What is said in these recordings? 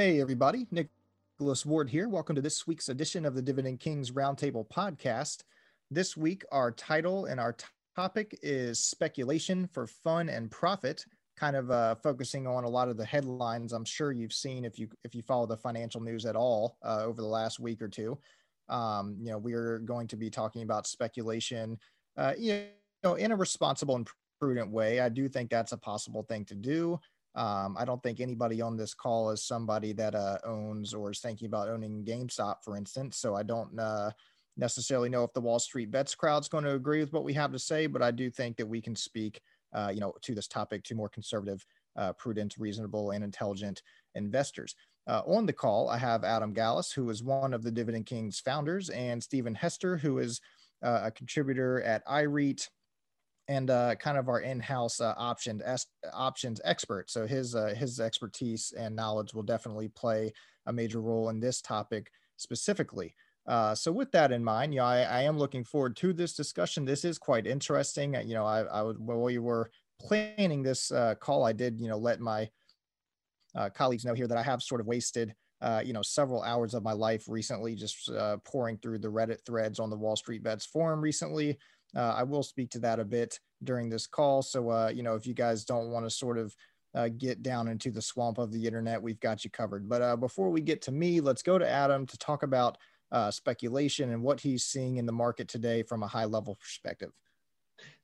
Hey, everybody. Nicholas Ward here. Welcome to this week's edition of the Dividend Kings Roundtable podcast. This week, our title and our topic is speculation for fun and profit, kind of uh, focusing on a lot of the headlines I'm sure you've seen if you if you follow the financial news at all uh, over the last week or two. Um, you know, we are going to be talking about speculation, uh, you know, in a responsible and prudent way. I do think that's a possible thing to do. Um, I don't think anybody on this call is somebody that uh, owns or is thinking about owning GameStop, for instance. So I don't uh, necessarily know if the Wall Street bets crowd's going to agree with what we have to say, but I do think that we can speak, uh, you know, to this topic to more conservative, uh, prudent, reasonable, and intelligent investors. Uh, on the call, I have Adam Galas, who is one of the Dividend Kings founders, and Stephen Hester, who is uh, a contributor at iREIT and uh, kind of our in-house uh, option es- options expert. So his uh, his expertise and knowledge will definitely play a major role in this topic specifically. Uh, so with that in mind, you know, I, I, am looking forward to this discussion. This is quite interesting. You know, I, I would while we were planning this uh, call, I did you know let my uh, colleagues know here that I have sort of wasted. Uh, you know, several hours of my life recently, just uh, pouring through the Reddit threads on the Wall Street Bets forum recently, uh, I will speak to that a bit during this call. So, uh, you know, if you guys don't want to sort of uh, get down into the swamp of the internet, we've got you covered. But uh, before we get to me, let's go to Adam to talk about speculation and what he's seeing in the market today from a high level perspective.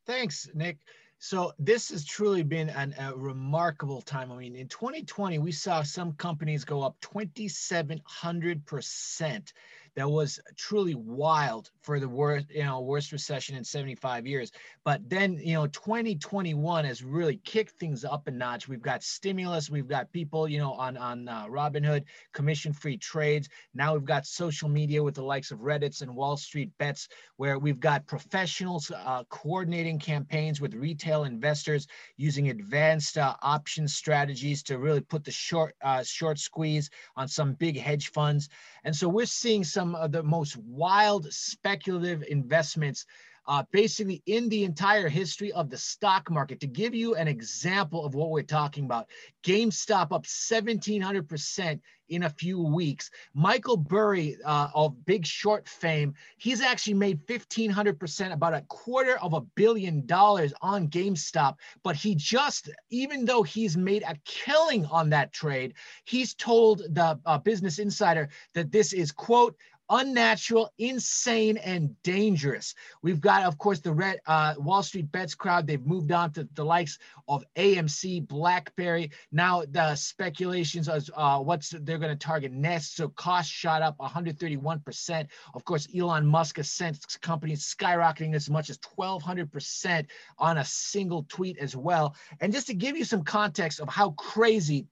Thanks, Nick. So this has truly been an, a remarkable time. I mean, in 2020, we saw some companies go up 2,700 percent that was truly wild for the worst, you know, worst recession in 75 years. But then, you know, 2021 has really kicked things up a notch. We've got stimulus, we've got people, you know, on on uh, Robinhood, commission-free trades. Now we've got social media with the likes of Reddit's and Wall Street Bets, where we've got professionals uh, coordinating campaigns with retail investors using advanced uh, option strategies to really put the short uh, short squeeze on some big hedge funds. And so we're seeing some of the most wild speculative investments uh, basically in the entire history of the stock market. To give you an example of what we're talking about, GameStop up 1700% in a few weeks. Michael Burry uh, of Big Short fame, he's actually made 1500%, about a quarter of a billion dollars on GameStop. But he just, even though he's made a killing on that trade, he's told the uh, Business Insider that this is, quote, unnatural, insane, and dangerous. We've got, of course, the red uh, Wall Street bets crowd. They've moved on to the likes of AMC, BlackBerry. Now the speculations as uh, what's they're going to target Nest. So cost shot up 131%. Of course, Elon Musk has sent companies skyrocketing as much as 1,200% on a single tweet as well. And just to give you some context of how crazy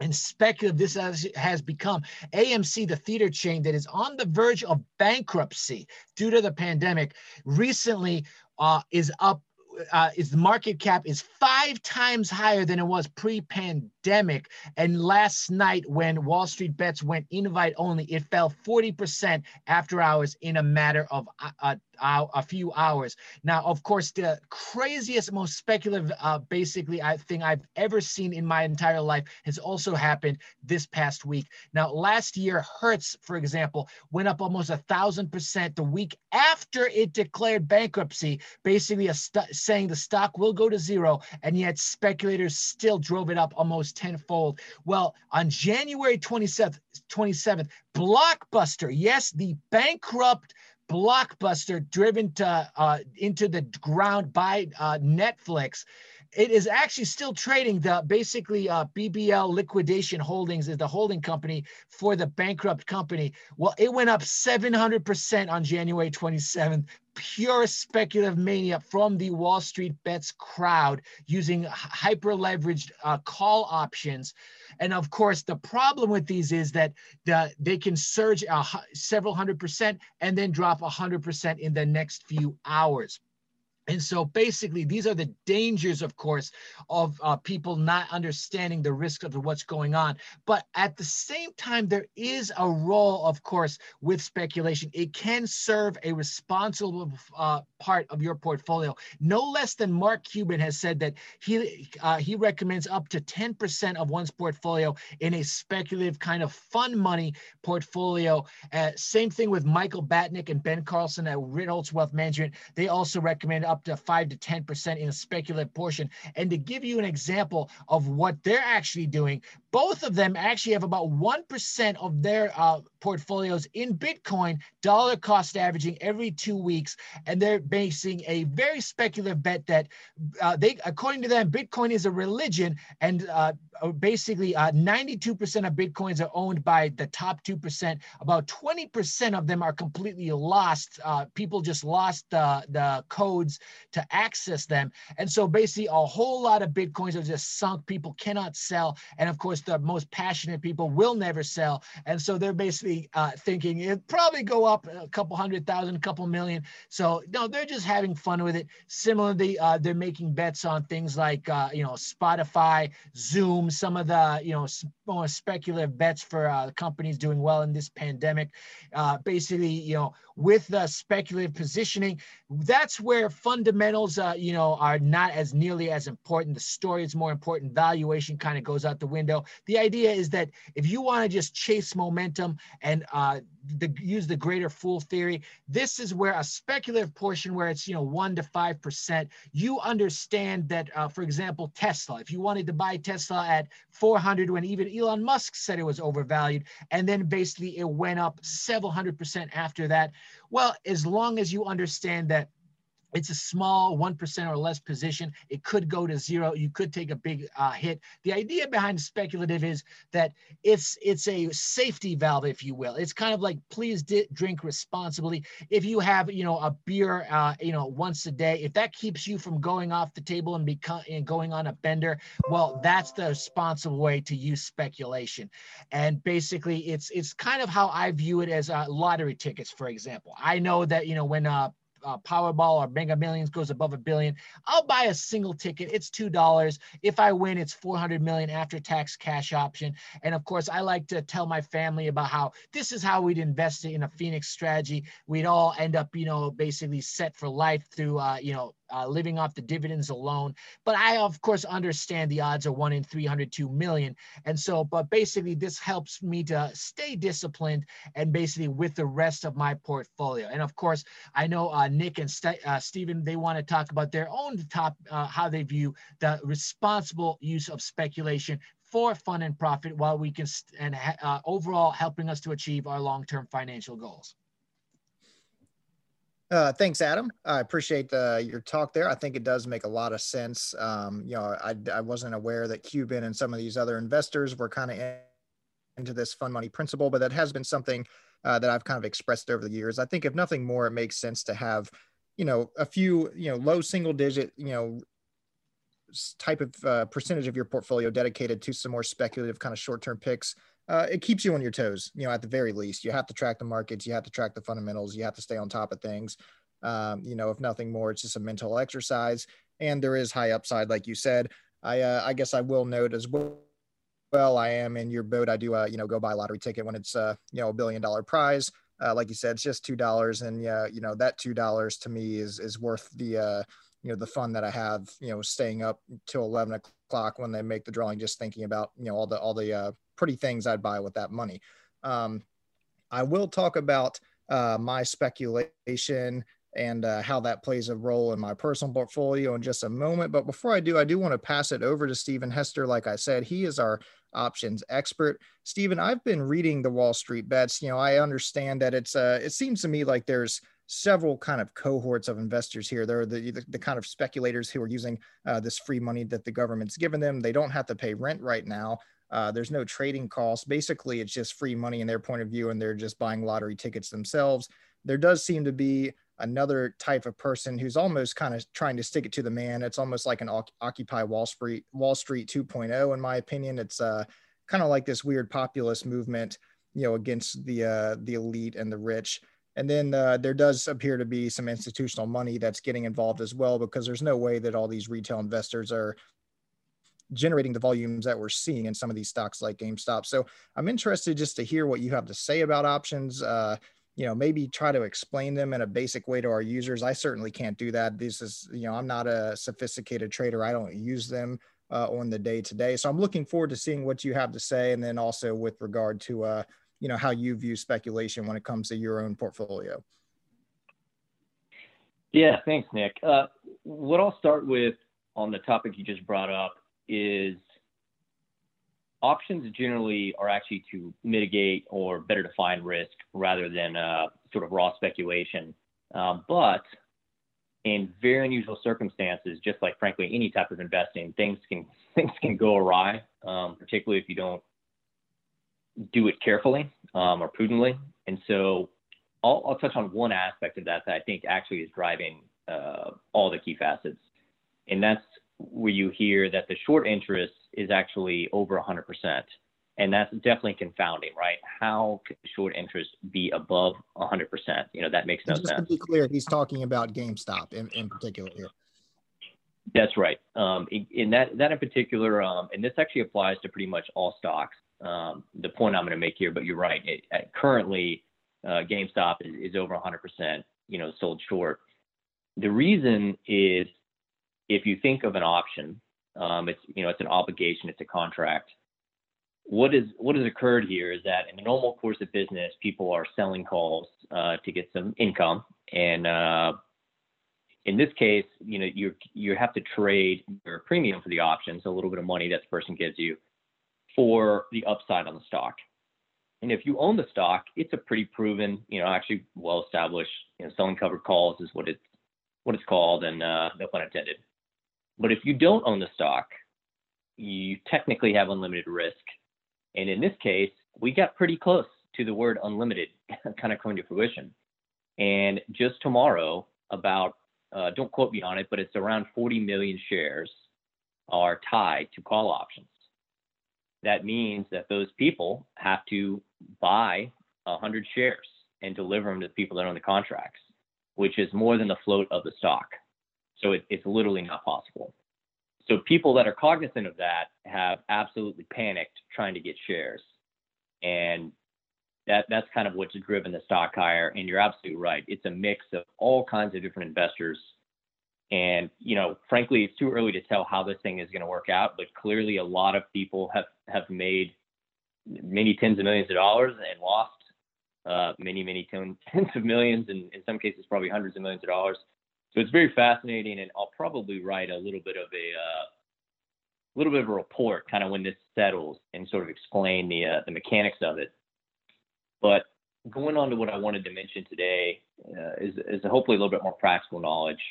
and speculative this has, has become. AMC, the theater chain that is on the verge of bankruptcy due to the pandemic, recently uh, is up. Uh, is the market cap is five times higher than it was pre-pandemic. And last night, when Wall Street bets went invite only, it fell 40% after hours in a matter of uh, uh a few hours. Now, of course, the craziest, most speculative, uh, basically, I think I've ever seen in my entire life has also happened this past week. Now, last year, Hertz, for example, went up almost a thousand percent the week after it declared bankruptcy, basically saying the stock will go to zero, and yet speculators still drove it up almost tenfold. Well, on January 27th, 27th, Blockbuster, yes, the bankrupt blockbuster driven to uh, into the ground by uh, Netflix. It is actually still trading. The basically uh, BBL Liquidation Holdings is the holding company for the bankrupt company. Well, it went up 700% on January 27th pure speculative mania from the Wall Street bets crowd using hyper leveraged uh, call options. And of course, the problem with these is that the, they can surge several hundred percent and then drop a hundred percent in the next few hours. And so basically, these are the dangers, of course, of uh, people not understanding the risk of what's going on. But at the same time, there is a role, of course, with speculation. It can serve a responsible uh, part of your portfolio. No less than Mark Cuban has said that he uh, he recommends up to 10% of one's portfolio in a speculative kind of fun money portfolio. Uh, same thing with Michael Batnick and Ben Carlson at Ritholtz Wealth Management. They also recommend up up to 5 to 10% in a speculative portion. And to give you an example of what they're actually doing, both of them actually have about 1% of their uh, portfolios in Bitcoin, dollar cost averaging every two weeks. And they're basing a very speculative bet that uh, they, according to them, Bitcoin is a religion. And uh, uh basically, 92% uh, of Bitcoins are owned by the top 2%. About 20% of them are completely lost. Uh, people just lost the, the codes to access them. And so basically, a whole lot of Bitcoins are just sunk. People cannot sell. And of course, the most passionate people will never sell. And so they're basically uh, thinking it probably go up a couple hundred thousand, a couple million. So no, they're just having fun with it. Similarly, uh, they're making bets on things like uh, you know Spotify, Zoom, some of the you know more speculative bets for uh, companies doing well in this pandemic. Uh, basically, you know, with the speculative positioning, that's where fundamentals, uh, you know, are not as nearly as important. The story is more important. Valuation kind of goes out the window. The idea is that if you want to just chase momentum and uh, the, use the greater fool theory, this is where a speculative portion where it's, you know, one to 5%, you understand that, uh, for example, Tesla, if you wanted to buy Tesla at 400 when even Elon Musk said it was overvalued, and then basically it went up several hundred percent after that. Well, as long as you understand that it's a small 1% or less position. It could go to zero. You could take a big uh, hit. The idea behind speculative is that it's it's a safety valve, if you will. It's kind of like please di- drink responsibly. If you have you know a beer uh, you know once a day, if that keeps you from going off the table and become and going on a bender, well, that's the responsible way to use speculation. And basically, it's it's kind of how I view it as uh, lottery tickets, for example. I know that you know when uh, uh, Powerball or Mega Millions goes above a billion, I'll buy a single ticket. It's two dollars. If I win, it's 400 million after tax cash option. And of course, I like to tell my family about how this is how we'd invest it in a Phoenix strategy. We'd all end up, you know, basically set for life through, uh, you know, uh, living off the dividends alone. But I, of course, understand the odds are one in 302 million. And so, but basically, this helps me to stay disciplined and basically with the rest of my portfolio. And of course, I know uh, Nick and St- uh, Stephen, they want to talk about their own top, uh, how they view the responsible use of speculation for fun and profit while we can, st- and uh, overall helping us to achieve our long term financial goals. Uh, thanks, Adam. I appreciate uh, your talk there. I think it does make a lot of sense. Um, you know, I, I wasn't aware that Cuban and some of these other investors were kind of into this fund money principle, but that has been something uh, that I've kind of expressed over the years. I think if nothing more, it makes sense to have, you know, a few, you know, low single digit, you know, type of uh, percentage of your portfolio dedicated to some more speculative kind of short term picks uh, it keeps you on your toes. You know, at the very least, you have to track the markets, you have to track the fundamentals, you have to stay on top of things. Um, you know, if nothing more, it's just a mental exercise, and there is high upside, like you said. I uh, I guess I will note as well. Well, I am in your boat. I do, uh, you know, go buy a lottery ticket when it's, uh, you know, a billion dollar prize. Uh, like you said, it's just two dollars, and yeah, you know, that two dollars to me is is worth the, uh, you know, the fun that I have, you know, staying up till eleven o'clock when they make the drawing, just thinking about, you know, all the all the uh, pretty things I'd buy with that money. Um, I will talk about uh, my speculation and uh, how that plays a role in my personal portfolio in just a moment. But before I do, I do want to pass it over to Stephen Hester. Like I said, he is our options expert. Stephen, I've been reading the Wall Street bets. You know, I understand that it's uh, it seems to me like there's several kind of cohorts of investors here. There are the, the, the kind of speculators who are using uh, this free money that the government's given them. They don't have to pay rent right now. Uh, there's no trading costs. Basically, it's just free money in their point of view, and they're just buying lottery tickets themselves. There does seem to be another type of person who's almost kind of trying to stick it to the man. It's almost like an Occupy Wall Street Wall Street 2.0, in my opinion. It's uh, kind of like this weird populist movement, you know, against the uh, the elite and the rich. And then uh, there does appear to be some institutional money that's getting involved as well, because there's no way that all these retail investors are generating the volumes that we're seeing in some of these stocks like GameStop. So I'm interested just to hear what you have to say about options. Uh, you know, maybe try to explain them in a basic way to our users. I certainly can't do that. This is, you know, I'm not a sophisticated trader. I don't use them uh, on the day to day. So I'm looking forward to seeing what you have to say, and then also with regard to, uh, you know, how you view speculation when it comes to your own portfolio. Yeah, thanks, Nick. Uh, what I'll start with on the topic you just brought up is options generally are actually to mitigate or better define risk rather than uh, sort of raw speculation. Um, but in very unusual circumstances, just like frankly any type of investing, things can things can go awry, um, particularly if you don't do it carefully um, or prudently. And so, I'll, I'll, touch on one aspect of that that I think actually is driving uh, all the key facets, and that's where you hear that the short interest is actually over 100%. And that's definitely confounding, right? How could short interest be above 100%? You know, that makes no Just sense. to be clear, he's talking about GameStop in, in particular here. That's right. Um, in, in, that, that in particular, um, and this actually applies to pretty much all stocks. Um, the point I'm going to make here, but you're right. It, currently, uh, GameStop is, is over 100%, you know, sold short. The reason is if you think of an option, um, it's you know it's an obligation, it's a contract. What is what has occurred here is that in the normal course of business, people are selling calls uh, to get some income, and uh, in this case, you know you you have to trade your premium for the options, a little bit of money that the person gives you, for the upside on the stock. And if you own the stock, it's a pretty proven, you know, actually well established, you know, selling covered calls is what it's what it's called, and uh, no pun intended. But if you don't own the stock, you technically have unlimited risk. And in this case, we got pretty close to the word unlimited kind of coming to fruition. And just tomorrow, about, uh, don't quote me on it, but it's around 40 million shares are tied to call options. That means that those people have to buy 100 shares and deliver them to the people that own the contracts, which is more than the float of the stock. So it, it's literally not possible. So people that are cognizant of that have absolutely panicked trying to get shares. And that that's kind of what's driven the stock higher. And you're absolutely right. It's a mix of all kinds of different investors. And you know, frankly, it's too early to tell how this thing is going to work out. But clearly, a lot of people have have made many tens of millions of dollars and lost uh, many many tens of millions, and in some cases, probably hundreds of millions of dollars so it's very fascinating, and I'll probably write a little bit of a uh, little bit of a report, kind of when this settles, and sort of explain the uh, the mechanics of it. But going on to what I wanted to mention today uh, is is hopefully a little bit more practical knowledge.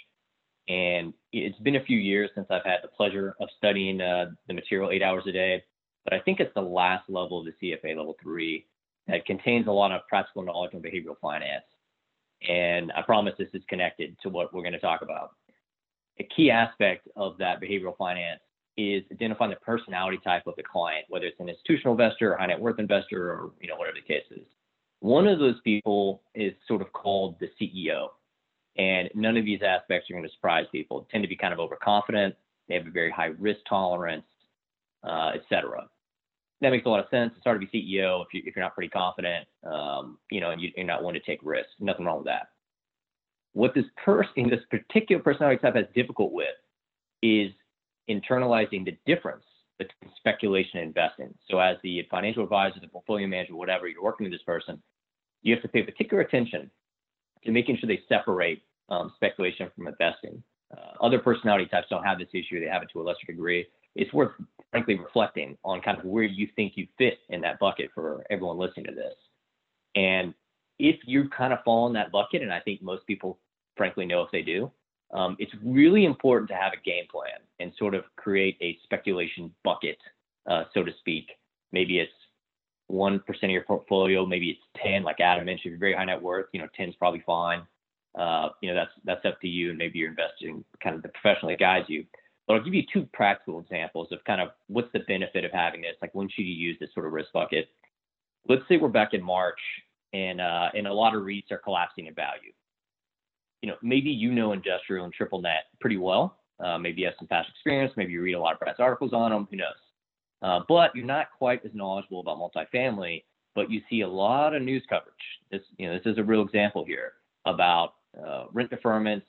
And it's been a few years since I've had the pleasure of studying uh, the material eight hours a day, but I think it's the last level of the CFA level three that contains a lot of practical knowledge on behavioral finance. And I promise this is connected to what we're going to talk about. A key aspect of that behavioral finance is identifying the personality type of the client, whether it's an institutional investor or high net worth investor or you know whatever the case is. One of those people is sort of called the CEO. And none of these aspects are going to surprise people. They tend to be kind of overconfident. They have a very high risk tolerance, uh, et cetera that makes a lot of sense. It's hard to be CEO if, you, if you're not pretty confident, um, you know, and you, are not willing to take risks. Nothing wrong with that. What this person, this particular personality type has difficult with is internalizing the difference between speculation and investing. So as the financial advisor, the portfolio manager, whatever, you're working with this person, you have to pay particular attention to making sure they separate um, speculation from investing. Uh, other personality types don't have this issue. They have it to a lesser degree it's worth frankly reflecting on kind of where you think you fit in that bucket for everyone listening to this. And if you kind of fall in that bucket, and I think most people frankly know if they do, um, it's really important to have a game plan and sort of create a speculation bucket, uh, so to speak. Maybe it's one percent of your portfolio, maybe it's ten. Like Adam mentioned, if you're very high net worth, you know, 10 is probably fine. Uh, you know, that's that's up to you, and maybe you're investing kind of the professional that guides you. But I'll give you two practical examples of kind of what's the benefit of having this. Like, when should you use this sort of risk bucket? Let's say we're back in March and uh, and a lot of REITs are collapsing in value. You know, maybe you know industrial and triple net pretty well. Uh, maybe you have some past experience. Maybe you read a lot of press articles on them. Who knows? Uh, but you're not quite as knowledgeable about multifamily. But you see a lot of news coverage. This, you know, this is a real example here about uh, rent deferments,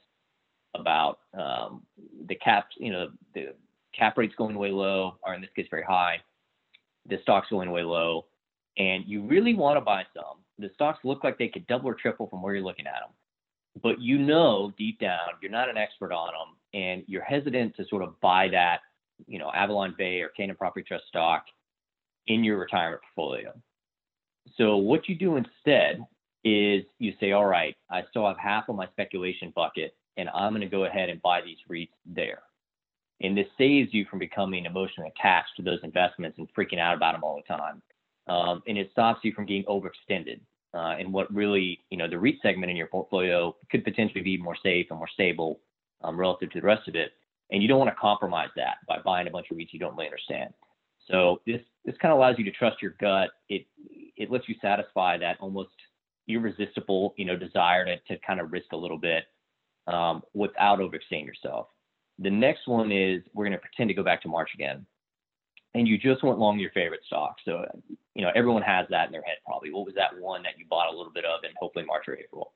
about um, the caps, you know, the cap rates going way low, or in this case, very high. The stocks going way low, and you really want to buy some. The stocks look like they could double or triple from where you're looking at them, but you know deep down you're not an expert on them, and you're hesitant to sort of buy that, you know, Avalon Bay or Camden Property Trust stock in your retirement portfolio. So what you do instead is you say, all right, I still have half of my speculation bucket, and I'm going to go ahead and buy these REITs there. And this saves you from becoming emotionally attached to those investments and freaking out about them all the time. Um, and it stops you from getting overextended. Uh, and what really, you know, the REIT segment in your portfolio could potentially be more safe and more stable um, relative to the rest of it. And you don't want to compromise that by buying a bunch of REITs you don't really understand. So this this kind of allows you to trust your gut. It it lets you satisfy that almost irresistible, you know, desire to, to kind of risk a little bit um, without overextending yourself. The next one is we're going to pretend to go back to March again, and you just went long your favorite stock. So, you know, everyone has that in their head probably. What was that one that you bought a little bit of in hopefully March or April?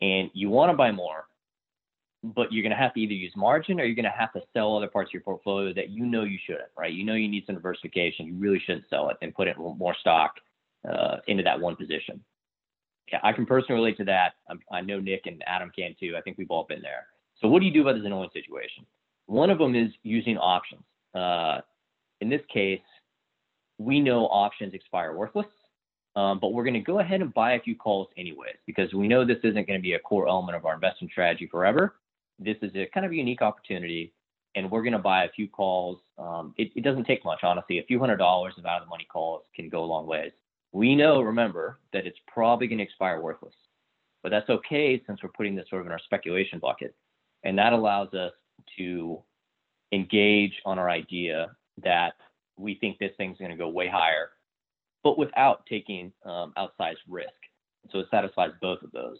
And you want to buy more, but you're going to have to either use margin or you're going to have to sell other parts of your portfolio that you know you shouldn't, right? You know you need some diversification. You really shouldn't sell it and put it more stock uh, into that one position. Yeah, I can personally relate to that. I'm, i know Nick and Adam can too. I think we've all been there. So what do you do about this annoying situation? One of them is using options. Uh, in this case, we know options expire worthless, um, but we're going to go ahead and buy a few calls anyways because we know this isn't going to be a core element of our investment strategy forever. This is a kind of unique opportunity, and we're going to buy a few calls. Um, it, it, doesn't take much, honestly. A few hundred dollars of out of the money calls can go a long ways. We know, remember, that it's probably going to expire worthless, but that's okay since we're putting this sort of in our speculation bucket. And that allows us to engage on our idea that we think this thing's going to go way higher, but without taking um, outsized risk. So it satisfies both of those.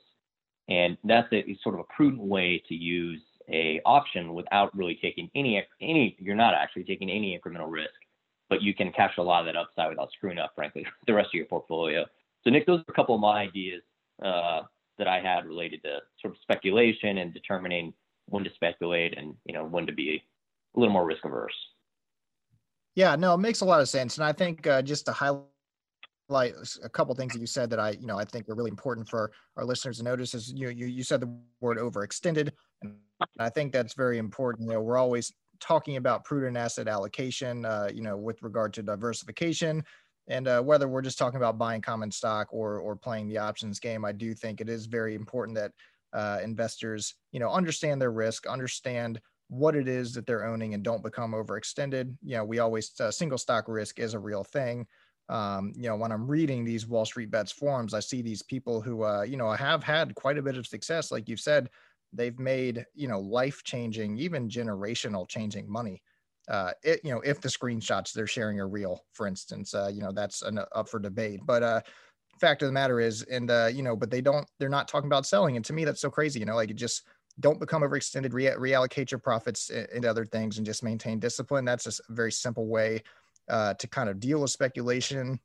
And that's a, sort of a prudent way to use a option without really taking any any you're not actually taking any incremental risk but you can capture a lot of that upside without screwing up, frankly, the rest of your portfolio. So, Nick, those are a couple of my ideas uh, that I had related to sort of speculation and determining when to speculate and you know when to be a little more risk averse. Yeah, no, it makes a lot of sense, and I think uh, just to highlight a couple things that you said that I, you know, I think are really important for our listeners to notice is you you you said the word overextended, and I think that's very important. You know, we're always talking about prudent asset allocation, uh, you know, with regard to diversification, and uh, whether we're just talking about buying common stock or or playing the options game, I do think it is very important that uh, investors, you know, understand their risk, understand what it is that they're owning, and don't become overextended. You know, we always uh, single stock risk is a real thing. Um, you know, when I'm reading these Wall Street Bets forums, I see these people who, uh, you know, have had quite a bit of success, like you've said, they've made you know life changing even generational changing money uh it you know if the screenshots they're sharing are real for instance uh you know that's an, up for debate. But uh fact of the matter is and uh you know but they don't they're not talking about selling. And to me that's so crazy you know like it just don't become overextended re- reallocate your profits into other things and just maintain discipline. That's a very simple way uh, to kind of deal with speculation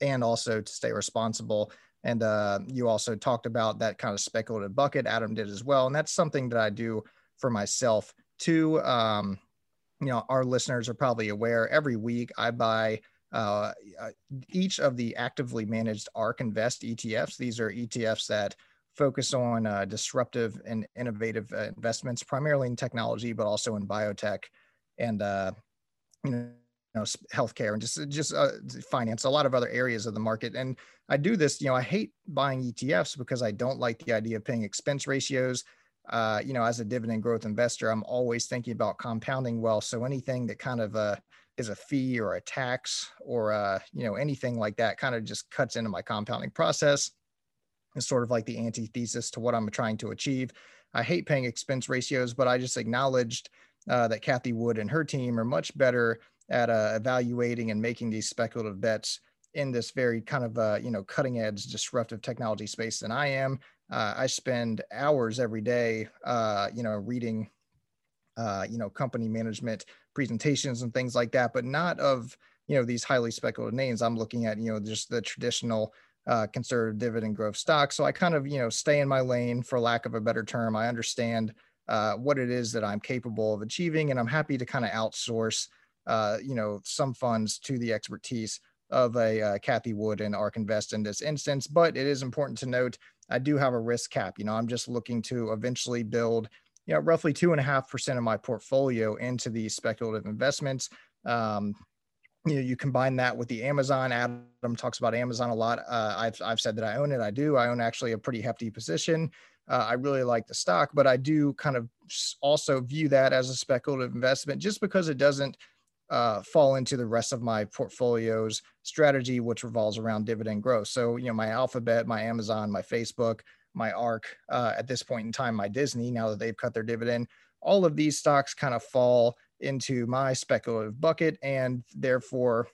and also to stay responsible and uh, you also talked about that kind of speculative bucket. Adam did as well. And that's something that I do for myself too. Um, you know, our listeners are probably aware every week I buy uh, uh each of the actively managed ARK Invest ETFs. These are ETFs that focus on uh, disruptive and innovative uh, investments, primarily in technology, but also in biotech and uh, you know know healthcare and just just uh, finance a lot of other areas of the market. And i do this you know i hate buying etfs because i don't like the idea of paying expense ratios. Uh, you know as a dividend growth investor i'm always thinking about compounding wealth. So anything that kind of uh, is a fee or a tax or uh, you know anything like that kind of just cuts into my compounding process. It's sort of like the antithesis to what i'm trying to achieve. I hate paying expense ratios but i just acknowledged uh, that Cathie Wood and her team are much better at uh, evaluating and making these speculative bets in this very kind of uh, you know cutting edge disruptive technology space than I am. Uh, I spend hours every day, uh, you know, reading, uh, you know, company management presentations and things like that, but not of you know these highly speculative names. I'm looking at you know just the traditional uh, conservative dividend growth stock. So I kind of you know stay in my lane, for lack of a better term. I understand uh, what it is that I'm capable of achieving, and I'm happy to kind of outsource, uh, you know, some funds to the expertise of a uh, Cathie Wood and ARK Invest in this instance. But it is important to note I do have a risk cap. You know, I'm just looking to eventually build, you know, roughly two and a half percent of my portfolio into these speculative investments. Um, you know, you combine that with the Amazon. Adam talks about Amazon a lot. Uh, I've I've said that I own it. I do. I own actually a pretty hefty position. Uh, I really like the stock, but I do kind of also view that as a speculative investment just because it doesn't uh, fall into the rest of my portfolio's strategy, which revolves around dividend growth. So, you know, my Alphabet, my Amazon, my Facebook, my ARK, uh, at this point in time, my Disney, now that they've cut their dividend, all of these stocks kind of fall into my speculative bucket. And therefore,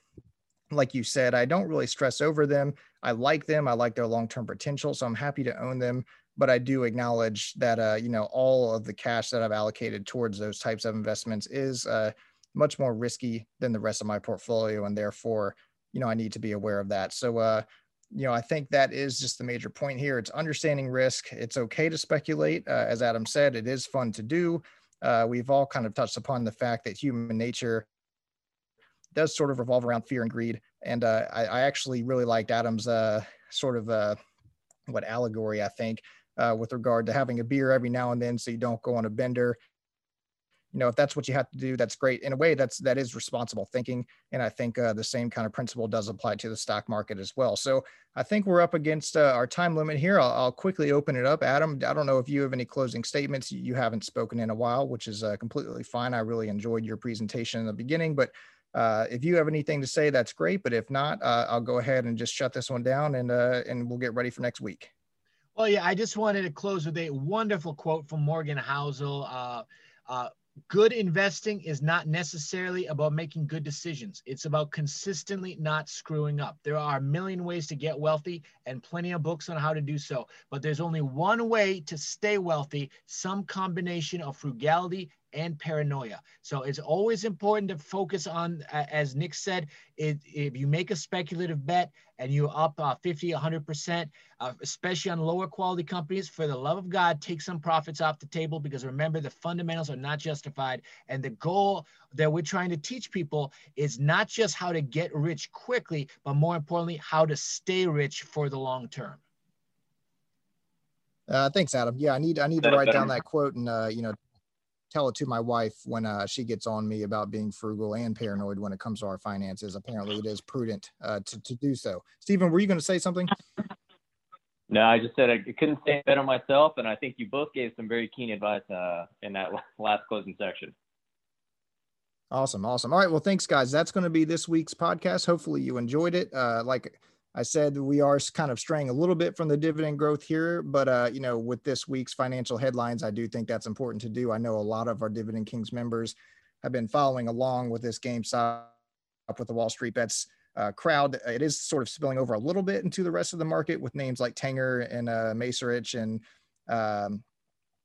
like you said, I don't really stress over them. I like them. I like their long term potential. So I'm happy to own them. But I do acknowledge that, uh, you know, all of the cash that I've allocated towards those types of investments is, uh, much more risky than the rest of my portfolio. And therefore, you know, I need to be aware of that. So, uh, you know, I think that is just the major point here. It's understanding risk. It's okay to speculate. Uh, as Adam said, it is fun to do. Uh, we've all kind of touched upon the fact that human nature does sort of revolve around fear and greed. And uh, I, I, actually really liked Adam's uh, sort of uh, what allegory, I think, uh, with regard to having a beer every now and then so you don't go on a bender you know if that's what you have to do that's great. In a way that's that is responsible thinking and i think uh, the same kind of principle does apply to the stock market as well. So i think we're up against uh, our time limit here. I'll, I'll, quickly open it up. Adam i don't know if you have any closing statements. You haven't spoken in a while which is uh, completely fine. I really enjoyed your presentation in the beginning but uh, if you have anything to say that's great. But if not uh, i'll go ahead and just shut this one down and uh, and we'll get ready for next week. Well yeah i just wanted to close with a wonderful quote from morgan housel good investing is not necessarily about making good decisions. It's about consistently not screwing up. There are a million ways to get wealthy and plenty of books on how to do so, but there's only one way to stay wealthy, some combination of frugality and paranoia. So it's always important to focus on, as Nick said, it, if you make a speculative bet and you're up uh, 50, 100%, uh, especially on lower quality companies, for the love of God, take some profits off the table because remember, the fundamentals are not justified. And the goal that we're trying to teach people is not just how to get rich quickly, but more importantly, how to stay rich for the long term. Uh, thanks, Adam. Yeah, I need I need to write down that quote and uh, you know tell it to my wife when uh, she gets on me about being frugal and paranoid when it comes to our finances. Apparently, it is prudent uh, to, to do so. Stephen, were you going to say something? No, I just said I couldn't say it better myself, and I think you both gave some very keen advice uh, in that last closing section. Awesome, awesome. All right, well, thanks, guys. That's going to be this week's podcast. Hopefully, you enjoyed it. Uh, like I said we are kind of straying a little bit from the dividend growth here, but uh, you know, with this week's financial headlines, I do think that's important to do. I know a lot of our Dividend Kings members have been following along with this GameStop with the Wall Street Bets uh, crowd. It is sort of spilling over a little bit into the rest of the market with names like Tanger and uh, Macerich and um,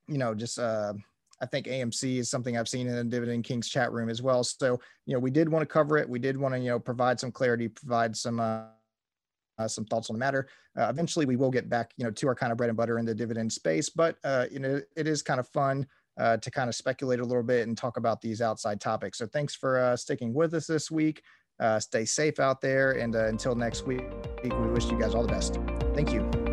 you know just uh, I think AMC is something I've seen in the Dividend Kings chat room as well. So you know we did want to cover it. We did want to you know provide some clarity, provide some. Uh, uh, some thoughts on the matter. Uh, eventually, we will get back, you know, to our kind of bread and butter in the dividend space. But uh, you know, it is kind of fun uh, to kind of speculate a little bit and talk about these outside topics. So thanks for uh, sticking with us this week. Uh, stay safe out there, and until next week, we wish you guys all the best. Thank you.